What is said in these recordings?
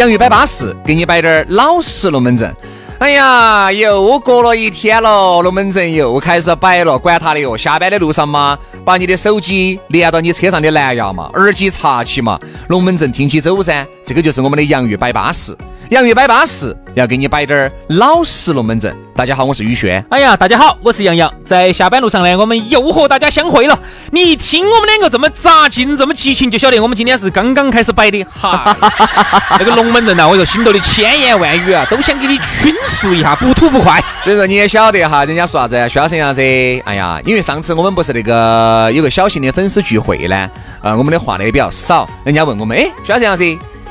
洋芋摆巴适，给你摆点儿老实龙门阵。哎呀，又过了一天了，龙门阵又开始摆了，管他的哟。下班的路上嘛，把你的手机连到你车上的蓝牙嘛，耳机插起嘛，龙门阵听起走噻。这个就是我们的洋芋摆巴适。洋芋摆巴适，要给你摆点儿老实龙门阵。大家好，我是宇轩。哎呀，大家好，我是杨洋。在下班路上呢，我们又和大家相会了。你一听我们两个这么扎劲，这么激情，就晓得我们今天是刚刚开始摆的。哈，那个龙门阵呐，我说心头的千言万语啊，都想给你倾诉一下，不吐不快。所以说你也晓得哈，人家说啥子？需要成啥子？哎呀，因为上次我们不是那个有个小型的粉丝聚会呢，呃，我们的话呢也比较少。人家问我们，哎，需要成啥子？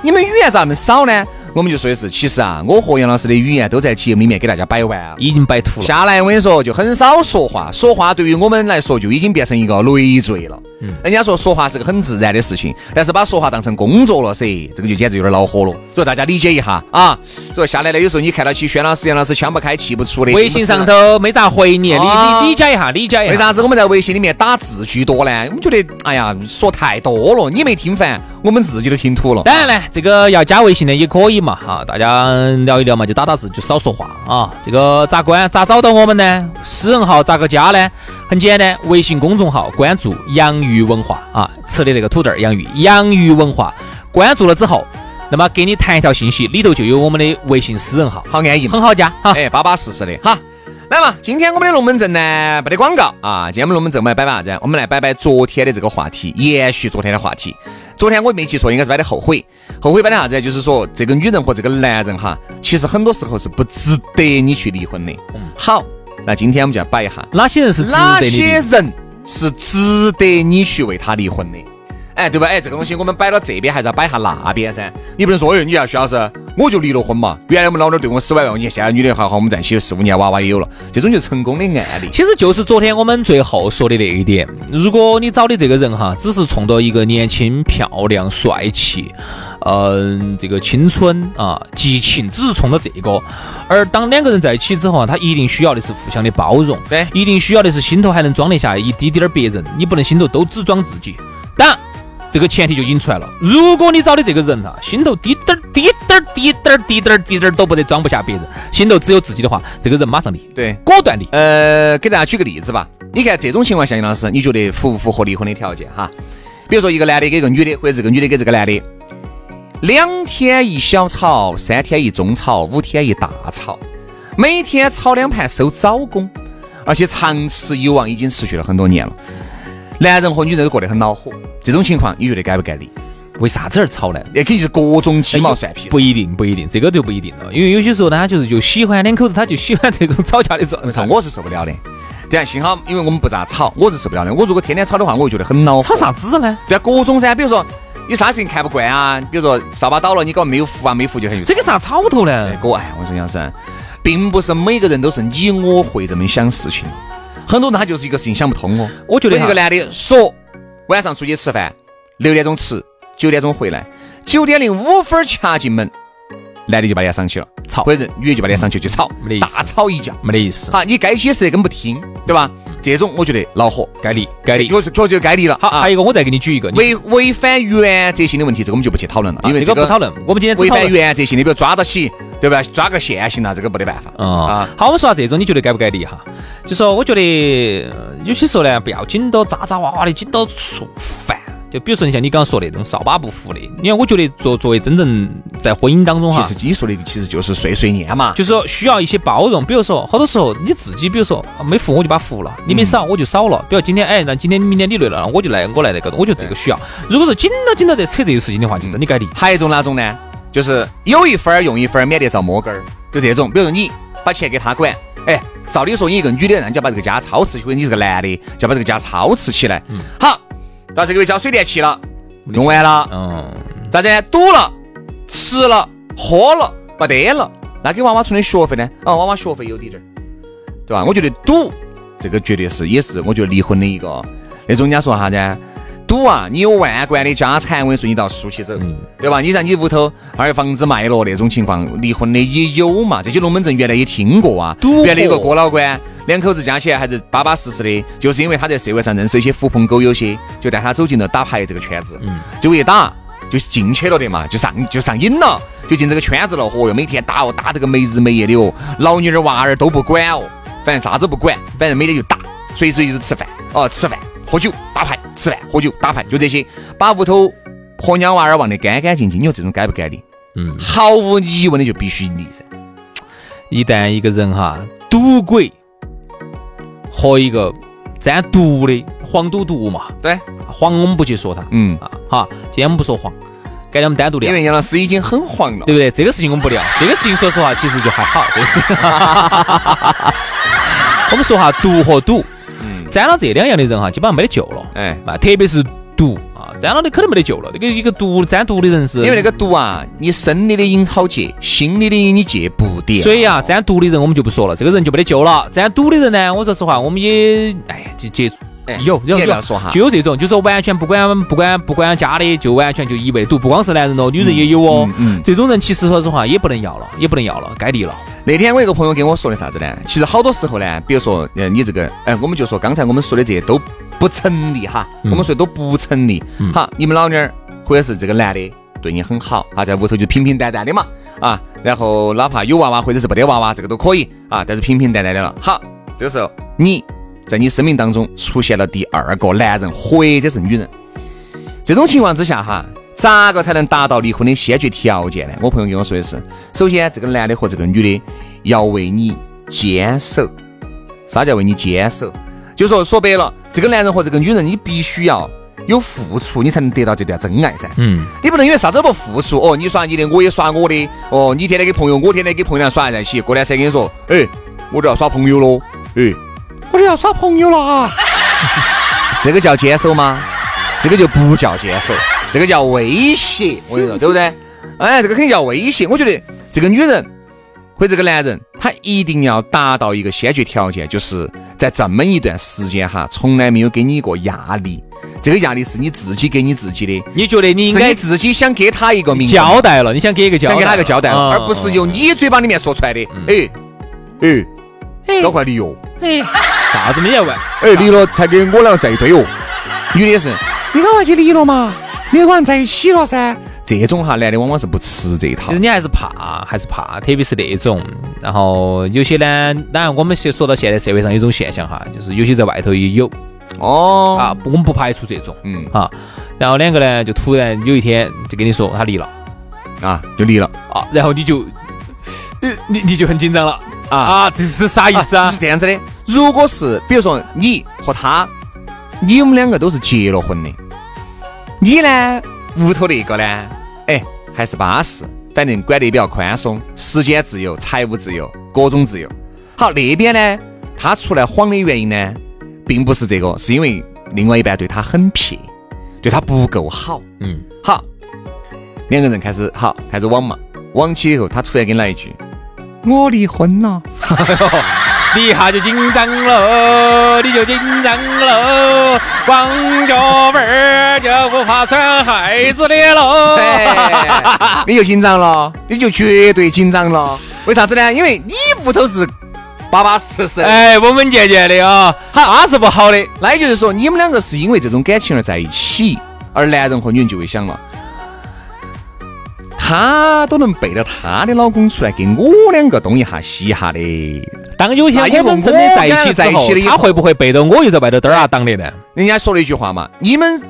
你们语言咋那么少呢？我们就说的是，其实啊，我和杨老师的语言都在节目里面给大家摆完了，已经摆吐了。下来我跟你说，就很少说话，说话对于我们来说就已经变成一个累赘了。嗯，人家说说话是个很自然的事情，但是把说话当成工作了噻，这个就简直有点恼火了。所以大家理解一下啊。所以下来呢，有时候你看到起轩老师、杨老师腔不开、气不出的，微信上头没咋回你，理理理解一下，理解一下。为啥子我们在微信里面打字居多呢？我们觉得，哎呀，说太多了，你没听烦，我们自己都听吐了。当然呢，这个要加微信的也可以嘛，哈，大家聊一聊嘛，就打打字，就少说话啊。这个咋关？咋找到我们呢？私人号咋个加呢？很简单，微信公众号关注“洋芋文化”啊，吃的那个土豆儿洋芋，洋芋文化。关注了之后，那么给你弹一条信息，里头就有我们的微信私人号，好安逸，很好加，哈，哎，巴巴适适的，好。来嘛，今天我们的龙门阵呢，没得广告啊。今天我们龙门阵我们来摆啥子？我们来摆摆昨天的这个话题，延续昨天的话题。昨天我没记错，应该是摆的后悔。后悔摆的啥子？就是说这个女人和这个男人哈，其实很多时候是不值得你去离婚的。好，那今天我们就要摆一下哪些人是哪些人是值得你去为他离婚的。哎，对吧？哎，这个东西我们摆到这边，还是要摆下那边噻。你不能说，哎，你要徐老师，我就离了婚嘛。原来我们老爹对我十万万，你看现在女的还好我们在一起四五年，娃娃也有了，这种就成功的案例。其实就是昨天我们最后说的那一点。如果你找的这个人哈，只是冲着一个年轻、漂亮、帅气，嗯，这个青春啊、激情，只是冲着这个，而当两个人在一起之后啊，他一定需要的是互相的包容，对，一定需要的是心头还能装得下一滴滴儿别人，你不能心头都只装自己。当然。这个前提就引出来了。如果你找的这个人哈，心头滴点儿、滴点儿、滴点儿、滴点儿、滴点儿都不得装不下别人，心头只有自己的话，这个人马上离，对，果断离。呃，给大家举个例子吧。你看这种情况下，杨老师，你觉得符不符合离婚的条件哈？比如说一个男的给一个女的，或者这个女的给这个男的，两天一小吵，三天一中吵，五天一大吵，每天吵两盘收早工，而且长此以往已经持续了很多年了。男人和女人都过得很恼火，这种情况你觉得该不该离？为啥子而吵呢？也肯定是各种鸡毛蒜皮。不一定，不一定，这个就不一定了。因为有些时候呢，他就是就喜欢两口子，他就喜欢这种吵架的状态。我是受不了的。对啊，幸好因为我们不咋吵，我是受不了的。我如果天天吵的话，我就觉得很恼。吵啥子呢？对啊，各种噻，比如说有啥事情看不惯啊，比如说扫把倒了，你搞没有扶啊，没扶就很有。这个啥吵头呢？哥，哎，我说杨生，并不是每个人都是你我会这么想事情，很多人他就是一个事情想不通哦。我觉得一个男的说。晚上出去吃饭，六点钟吃，九点钟回来，九点零五分掐进门，男的就把脸上去了，吵；或者女的就把脸上去就吵，大吵一架，没得意思。好，你该解释的根本不听，对吧？这种我觉得恼火，该离，该离，确实确实该离了。好，还有一个我再给你举一个违违反原则性的问题，这个我们就不去讨论了，因为这个不讨论。我们今天违反原则性的，比如抓到起，对吧？抓个现行了，这个没得办法。啊，好，我们说下这种，你觉得该不该离哈？就说我觉得有些时候呢，不要紧到渣渣哇哇的，紧到说烦。就比如说，你像你刚刚说的那种扫把不扶的，你看，我觉得作作为真正在婚姻当中哈，其实你说的其实就是碎碎念嘛，就是说需要一些包容。比如说，好多时候你自己，比如说没扶我就把扶了，你没扫我就扫了。比如今天哎，那今天明天你累了，我就来我来那个，我觉得这个需要。如果说紧到紧到在扯这些事情的话，就真的该离。还有一种哪种呢？就是有一分儿用一分儿，免得遭摸根儿。就这种，比如说你把钱给他管。哎，照理说你一个女的，那就要把这个家操持，或者你是个男的，就要把这个家操持起来。好，到这个月交水电气了，用完了，嗯，咋子？赌了，吃了，喝了，没得了，那给娃娃存的学费呢？哦，娃娃学费有点点儿，对吧？我觉得赌这个绝对是，也是我觉得离婚的一个那种人家说啥子？赌啊！你有万贯的家产，我跟你说，你都要输起走，对吧？你像你屋头还有房子卖了那种情况，离婚的也有嘛。这些龙门阵原来也听过啊。原来有个郭老官，两口子加起来还是巴巴适适的，就是因为他在社会上认识一些狐朋狗友些，就带他走进了打牌这个圈子。嗯。结果一打就进去了的嘛，就上就上瘾了，就进这个圈子了。嚯哟，每天打哦，打这个没日没夜的哦，老女儿娃儿都不管哦，反正啥子不管，反正每天就打，随时就是吃饭哦，吃饭。喝酒打牌，吃饭喝酒打牌，就这些，把屋头婆娘娃儿忘得干干净净。你说这种该不该离？嗯，毫无疑问的就必须离噻。一旦一个人哈赌鬼和一个沾毒的黄赌毒嘛，对，黄我们不去说他，嗯啊，好，今天我们不说黄，改天我们单独聊。因为杨老师已经很黄了，对不对？这个事情我们不聊，这个事情说实话其实就还好。这个事情，我们说哈毒和赌。沾了这两样的人哈，基本上没得救了。哎，啊，特别是毒啊，沾了的肯定没得救了。这个一个毒沾毒的人是，因为那个毒啊，你生理的瘾好戒，心理的瘾你戒不掉。所以啊，沾毒的人我们就不说了，这个人就没得救了。沾赌的人呢，我说实话，我们也哎就接有有有说哈，就有这种，就是完全不管不管不管家的，就完全就一味赌，不光是男人咯，女人也有哦。嗯，这种人其实说实话也不能要了，也不能要了，该离了。那天我一个朋友跟我说的啥子呢？其实好多时候呢，比如说，呃，你这个，哎，我们就说刚才我们说的这些都不成立哈，我们说都不成立。好，你们老娘儿或者是这个男的对你很好啊，在屋头就平平淡淡的嘛，啊，然后哪怕有娃娃或者是不得娃娃，这个都可以啊，但是平平淡淡的了。好，这个时候你在你生命当中出现了第二个男人或者是女人，这种情况之下哈。咋个才能达到离婚的先决条件呢？我朋友跟我说的是，首先这个男的和这个女的要为你坚守。啥叫为你坚守？就说说白了，这个男人和这个女人，你必须要有付出，你才能得到这段真爱噻。嗯，你不能因为啥子都不付出哦，你耍你的，我也耍我的，哦，你天天给朋友，我天天给朋友耍在一起，过段时间跟你说，哎，我都要耍朋友喽，哎，我都要耍朋友了啊，这个叫坚守吗？这个就不叫坚守。这个叫威胁，我跟你说，对不对？哎，这个肯定叫威胁。我觉得这个女人或者这个男人，他一定要达到一个先决条件，就是在这么一段时间哈，从来没有给你一个压力。这个压力是你自己给你自己的。你觉得你应该自己想给他一个明交代了？你想给一个交代，想给他一个交代，而不是由你嘴巴里面说出来的。哎哎，赶快离哟！哎，啥子没要完？哎，离了才跟我俩在一堆哦。女的是，你赶快去离了嘛。你跟在一起了噻，这种哈男的往往是不吃这套。其实你还是怕，还是怕，特别是那种，然后有些呢，当然我们说说到现在社会上有种现象哈，就是有些在外头也有。哦。啊，我们不排除这种，嗯。啊，然后两个呢就突然有一天就跟你说他离了。啊，就离了。啊，然后你就你你你就很紧张了啊啊，这是啥意思啊？是这样子的，如果是比如说你和他，你们两个都是结了婚的。你呢？屋头那个呢？哎，还是巴适，反正管得比较宽松，时间自由，财务自由，各种自由。好，那边呢？他出来晃的原因呢，并不是这个，是因为另外一半对他很撇，对他不够好。嗯，好，两个人开始好，开始往嘛，往起以后，他突然给你来一句：“我离婚了。”你一下就紧张了，你就紧张了，光脚板儿就不怕穿孩子的喽。你就紧张了，你就绝对紧张了。为啥子呢？因为你屋头是巴巴适适，哎，稳稳健健的啊，他是不好的。那也就是说，你们两个是因为这种感情而在一起，而男人和女人就会想了。她都能背着她的老公出来给我两个东一下西一下的。当有一天我们真的在一起在一起的，她会不会背着我又在外头嘚儿啊挡的呢？人家说了一句话嘛，你们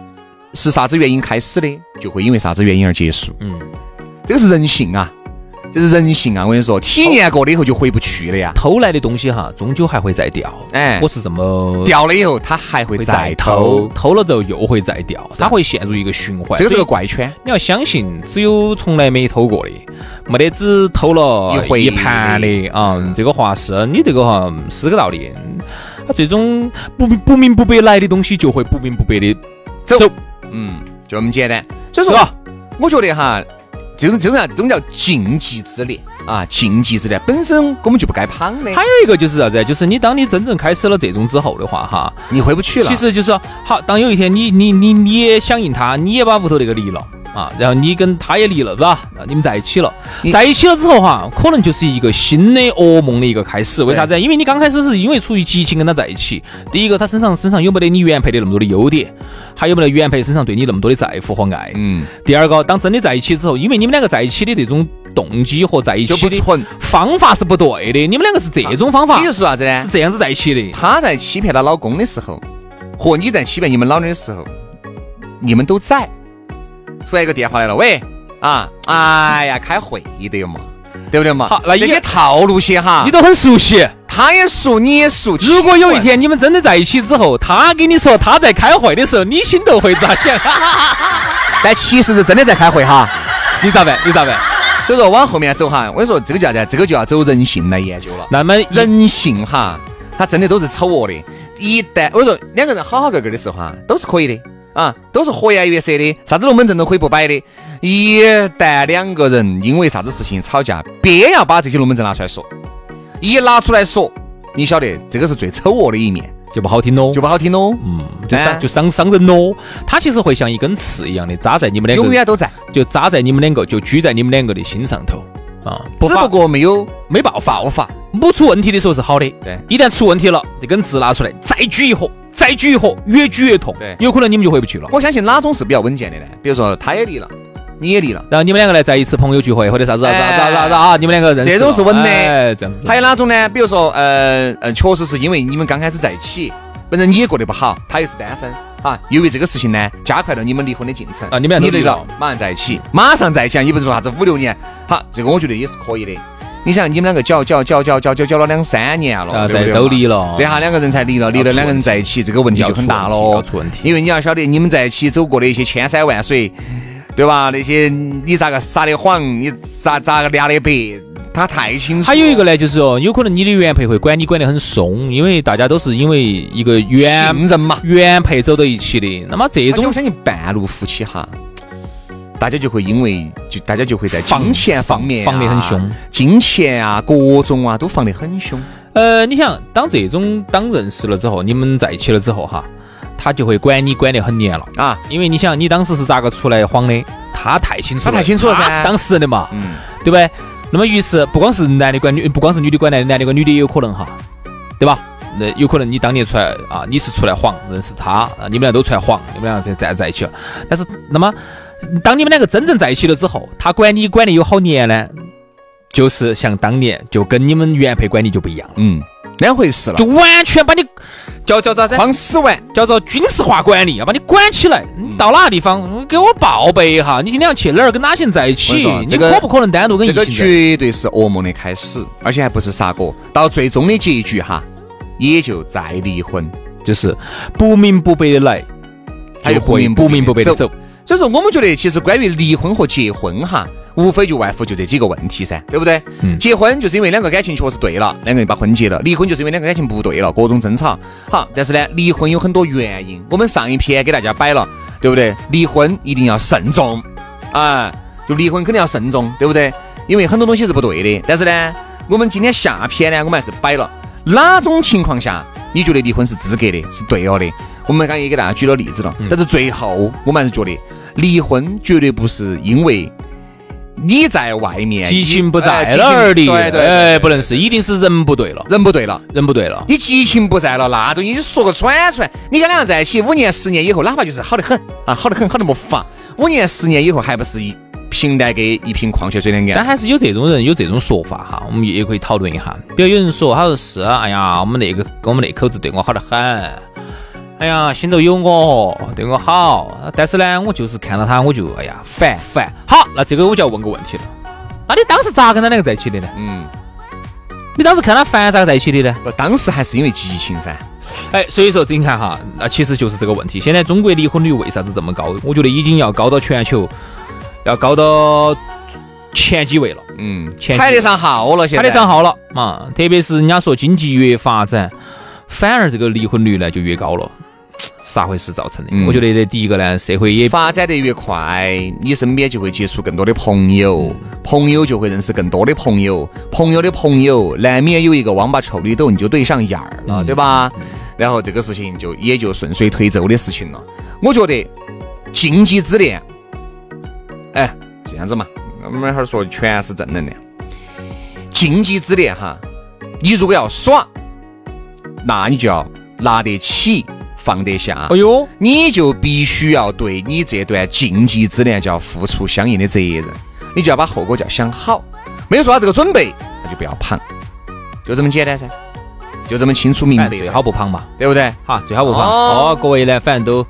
是啥子原因开始的，就会因为啥子原因而结束。嗯，这个是人性啊。这是人性啊！我跟你说，体验过了以后就回不去了呀。偷来的东西哈，终究还会再掉。哎我是这么掉了以后，他还会会再再偷偷，，了之后又会再掉，它会陷入一个循环。这个是个怪圈。你要相信，只有从来没偷过的，没得只偷了一回一盘的啊。这个话是你这个哈是个道理。它最终不明不明不白来的东西，就会不明不白的走走。嗯，就这么简单。所以说，我觉得哈，这种这种叫这种叫禁忌之恋啊，禁忌之恋本身我们就不该碰的，还有一个就是啥子？就是你当你真正开始了这种之后的话，哈，你回不去了。其实就是说好，当有一天你你你你也响应他，你也把屋头那个离了。啊，然后你跟他也离了，是吧？啊你们在一起了，在一起了之后哈，可能就是一个新的噩梦的一个开始。为啥子？因为你刚开始是因为出于激情跟他在一起，第一个他身上身上有没得你原配的那么多的优点，还有没得原配身上对你那么多的在乎和爱。嗯，第二个，当真的在一起之后，因为你们两个在一起的这种动机和在一起的。方法是不对的，你们两个是这种方法也，就是啥子呢是？这样子在一起的。她在欺骗她老公的时候，和你在欺骗你们老娘的时候，你们都在。突然一个电话来了，喂，啊，哎呀，开会的嘛，对不对嘛？好那也这些套路些哈，你都很熟悉。他也熟，你也熟。如果有一天你们真的在一起之后，他跟你说他在开会的时候，你心头会咋想？怪，但其实是真的在开会哈。你咋办？你咋办？所以说往后面走哈，我跟你说这个叫啥？这个就要走人性来研究了。那么人人性哈，他真的都是丑恶的。一旦我说两个人好好个个的时候哈，都是可以的啊，都是和颜悦色的，啥子龙门阵都可以不摆的。一旦两个人因为啥子事情吵架，偏要把这些龙门阵拿出来说，一拿出来说，你晓得这个是最丑恶的一面，就不好听喽就。不好听喽。嗯，就哎伤就伤伤人喽。他其实会像一根刺一样的扎在你们两个，永远都在，就扎在你们两个，就拘在你们两个的心上头啊。只不过没有没爆发，爆发。没出问题的时候是好的，对一旦出问题了，这根刺拿出来，再举一盒，再举一盒，越举越痛，对有可能你们就回不去了。我相信哪种是比较稳健的呢？比如说他也离了，你也离了。然后你们两个呢在一次朋友聚会或者啥子啥子啥子啥子啊，你们两个认识这种是稳的哎这样子。还有哪种呢？比如说，呃呃，确实是因为你们刚开始在一起，本身你也过得不好，他也是单身啊，由于这个事情呢，加快了你们离婚的进程啊你们俩都离了你离了，马上在一起，马上在一起啊，你不是说啥子五六年？好，这个我觉得也是可以的。你想，你们两个搅搅搅搅搅搅搅了两三年了，啊对都离了这下两个人才离了，离了两个人在一起，这个问题就很大了。出问题。因为你要晓得，你们在一起走过的一些千山万水，对吧？那些你咋个撒的谎，你咋咋个俩的白，他太清楚。还有一个呢，就是哦，有可能你的原配会管你管得很松，因为大家都是因为一个原信任嘛。原配走到一起的。那么这种我相信半路夫妻哈，大家就会因为就大家就会在防金钱方面、啊、防得很凶，金钱啊各种啊都放得很凶。呃，你想，当这种当认识了之后，你们在一起了之后哈，他就会管你管得很严了啊。因为你想，你当时是咋个出来晃的，他太清楚了，他太清楚了噻他是当事人的嘛，嗯，对不对？那么于是不光是男的管女，不光是女的管男的，男的管女的也有可能哈，对吧？那有可能你当年出来啊，你是出来晃认识他啊，你们俩都出来晃，你们俩在在在一起了。但是那么，当你们两个真正在一起了之后，他管你管的有好严呢，就是像当年就跟你们原配管你就不一样了，嗯，两回事了就。完全把你叫叫咋子？慌死完，叫做军事化管理，要把你管起来。你到哪个地方，你给我报备一下，你今天要去哪儿，跟哪些人在一起你可不可能单独跟这个异性在？绝对是噩梦的开始，而且还不是啥个，到最终的结局哈，也就再离婚。就是不明不白的来，还有不明不明不白的走走。所以说，我们觉得其实关于离婚和结婚哈，无非就外乎就这几个问题噻，对不对？嗯结婚就是因为两个感情确实对了，两个人把婚结了；离婚就是因为两个感情不对了，各种争吵。好，但是呢，离婚有很多原因，我们上一篇给大家摆了，对不对？离婚一定要慎重，啊，就离婚肯定要慎重，对不对？因为很多东西是不对的。但是呢，我们今天下篇呢，我们还是摆了哪种情况下你觉得离婚是资格的，是对了的。我们刚刚也给大家举了例子了，嗯但是最后我们还是觉得离婚绝对不是因为你在外面激情不在哎了而离，对对对哎，不能是，一定是人不对了，人不对了。人不对了。你激情不在了，那东西你说个喘喘。你跟两个在一起五年、十年以后，哪怕就是好得很啊，好得很，好得没法。五年、十年以后，还不是一平淡给一瓶矿泉水的安？但还是有这种人有这种说法哈，我们也可以讨论一下。比如有人说，他说是，哎呀，我们那个我们那口子对我好得很，哎呀，心头有我，对我好，但是呢，我就是看到他我就哎呀烦烦。好，那这个我就要问个问题了，那你当时咋跟他两个在一起的呢？嗯，你当时看他烦咋个在一起的呢？不，当时还是因为激情噻。哎，所以说你看哈，那其实就是这个问题。现在中国离婚率为啥子这么高？我觉得已经要高到全球，要高到前几位了。嗯，前排得上号了，现在排得上号了啊！特别是人家说经济越发展，反而这个离婚率呢就越高了。啥回事造成的？嗯我觉得这第一个呢，社会也发展得越快，你身边就会接触更多的朋友，朋友就会认识更多的朋友，朋友的朋友难免有一个王八臭里斗，你就对上眼儿了，对吧？然后这个事情就也就顺水推舟的事情了。我觉得禁忌之恋，哎，这样子嘛，我们哈儿说全是正能量。禁忌之恋哈，你如果要耍，那你就要拿得起，放得下。哎呦，你就必须要对你这段禁忌之恋就要付出相应的责任，你就要把后果就要想好，没有做好这个准备，那就不要胖，就这么简单噻，就这么清楚明白，哎最好不胖嘛，对不对？哈，最好不胖。哦哦，各位呢，反正都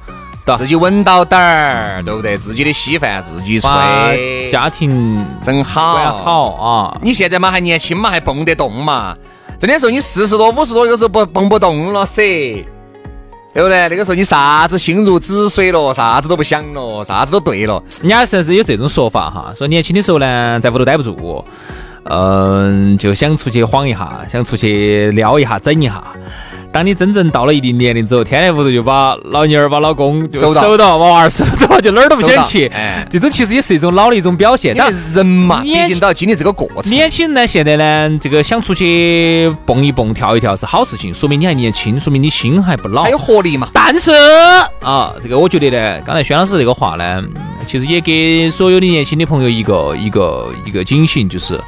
自己稳到点儿，对不对？自己的稀饭自己把吹，家庭整好，管好啊。你现在嘛还年轻嘛，还蹦得动嘛。真的时候你四十多、五十多，有时候不蹦不动了噻，对不对？那个时候你啥子心如止水了，啥子都不想了，啥子都对了。人家甚至有这种说法哈，说年轻的时候呢，在屋头待不住，嗯，就想出去晃一下，想出去撩一下、整一下。当你真正到了一定年龄之后，天天屋头就把老妞儿、把老公就收到收到，把娃儿收到，就哪儿都不想去。哎这种其实也是一种老的一种表现。但人嘛，毕竟都要经历这个过程。年轻人呢，现在呢，这个想出去蹦一蹦、跳一跳是好事情，说明你还年轻，说明你心还不老还。有活力嘛？但是啊，这个我觉得呢，刚才轩老师这个话呢，嗯其实也给所有的年轻的朋友一个一个一个警醒，就是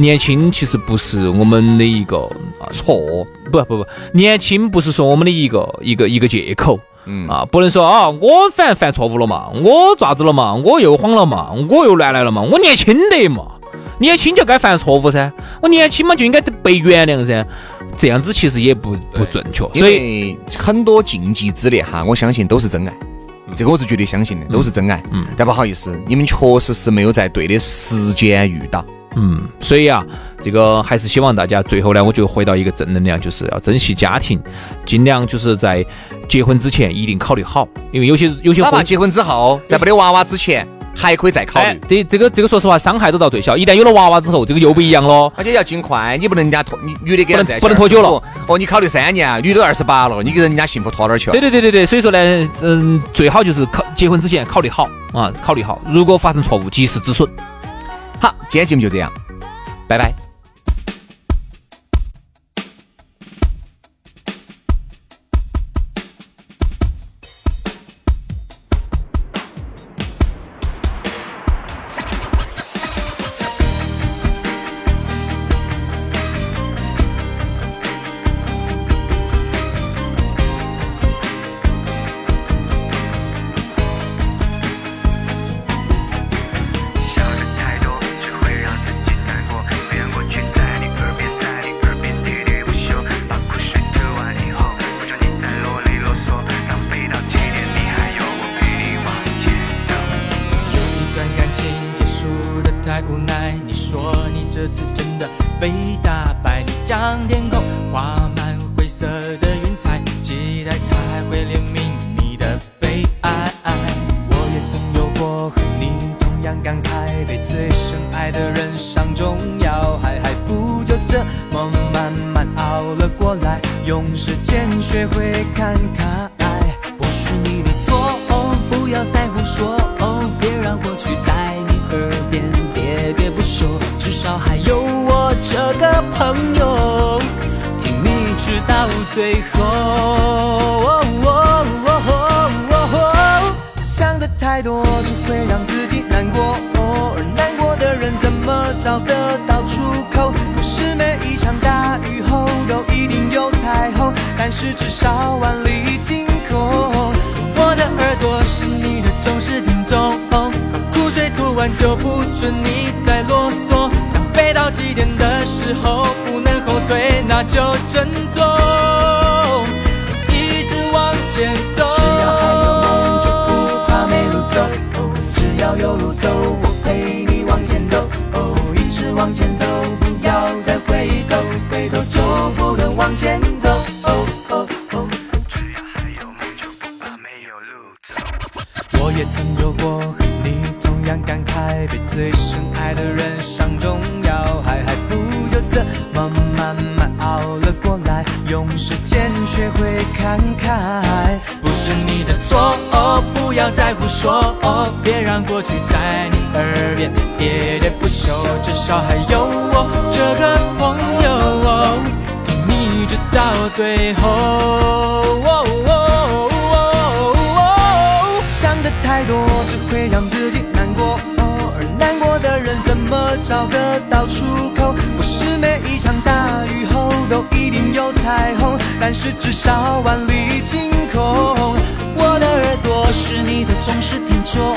年轻其实不是我们的一个啊错，不不不，年轻不是说我们的一个一个一个借口。嗯啊，不能说啊，我反正犯错误了嘛，我咋子了嘛，我又慌了嘛，我又乱来了嘛，我年轻的嘛，年轻就该犯错误噻，我年轻嘛就应该被原谅噻，这样子其实也不不正确，因所以为很多禁忌之恋哈，我相信都是真爱。这个我是绝对相信的，都是真爱。嗯但不好意思，你们确实是没有在对的时间遇到。嗯，所以啊，这个还是希望大家最后呢，我就回到一个正能量，就是要珍惜家庭，尽量就是在结婚之前一定考虑好，因为有些有些婚哪怕结婚之后，在没得娃娃之前，还可以再考哎虑。，对这个这个说实话，伤害都到最小，一旦有了娃娃之后，这个又不一样了。而且要尽快，你不能人家拖，你女的给人不能拖久了。哦，你考虑三年，女的二十八了，你给人家幸福拖哪儿去了？对对对对对，所以说呢，嗯，最好就是考结婚之前考虑好啊，考虑好，如果发生错误，及时止损。好，今天节目就这样，拜拜。这次真的被打败，你将天空画满灰色的云彩，期待它还会怜悯你的悲哀。我也曾有过和你同样感慨，被最深爱的人伤中要害，还不就这么慢慢熬了过来，用时间学会看开。不是你的错，哦，不要再胡说，至少还有我这个朋友，听你直到最后。想的太多只会让自己难过，而难过的人怎么找得到出口？不是每一场大雨后都一定有彩虹，但是至少万里晴空。我的耳朵是你的忠实听众，苦水吐完就不准你再啰嗦。当背到极点的时候，不能后退，那就振作，一直往前走。只要还有梦，就不怕没路走。哦，只要有路走，我陪你往前走。哦，一直往前走，不要再回头，回头就不能往前走。哦哦哦。只要还有梦，就不怕没有路走。我也曾有过样感慨，被最深爱的人伤中要害，还不就这么慢慢熬了过来，用时间学会看开。不是你的错，哦，不要再胡说，哦，别让过去在你耳边喋喋不休，至少还有我这个朋友，哦听你直到最后。哦哦哦哦想的太多只会让自己难过，的人怎么找得到出口？不是每一场大雨后都一定有彩虹，但是至少万里晴空。我的耳朵是你的忠实听众，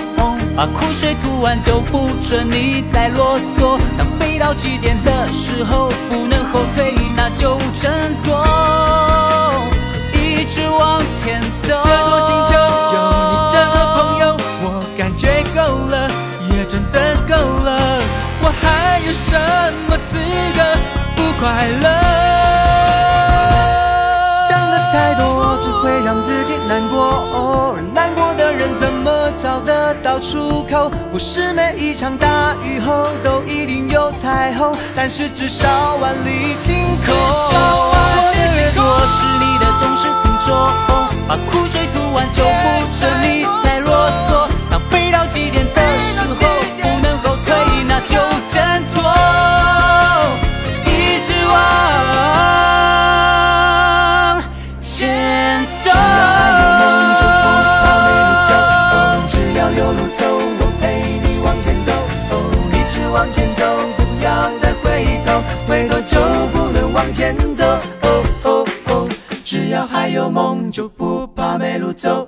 把苦水吐完就不准你再啰嗦。当飞到极点的时候，不能后退，那就振作，一直往前走。快乐？想的太多只会让自己难过，哦而难过的人怎么找得到出口？不是每一场大雨后都一定有彩虹，但是至少万里晴空。我的耳朵是你的忠实听众，把苦水吐完就不准你再啰嗦。当飞到极点的时候，不能后退，那就振作，前走。哦哦哦，只要还有梦，就不怕没路走。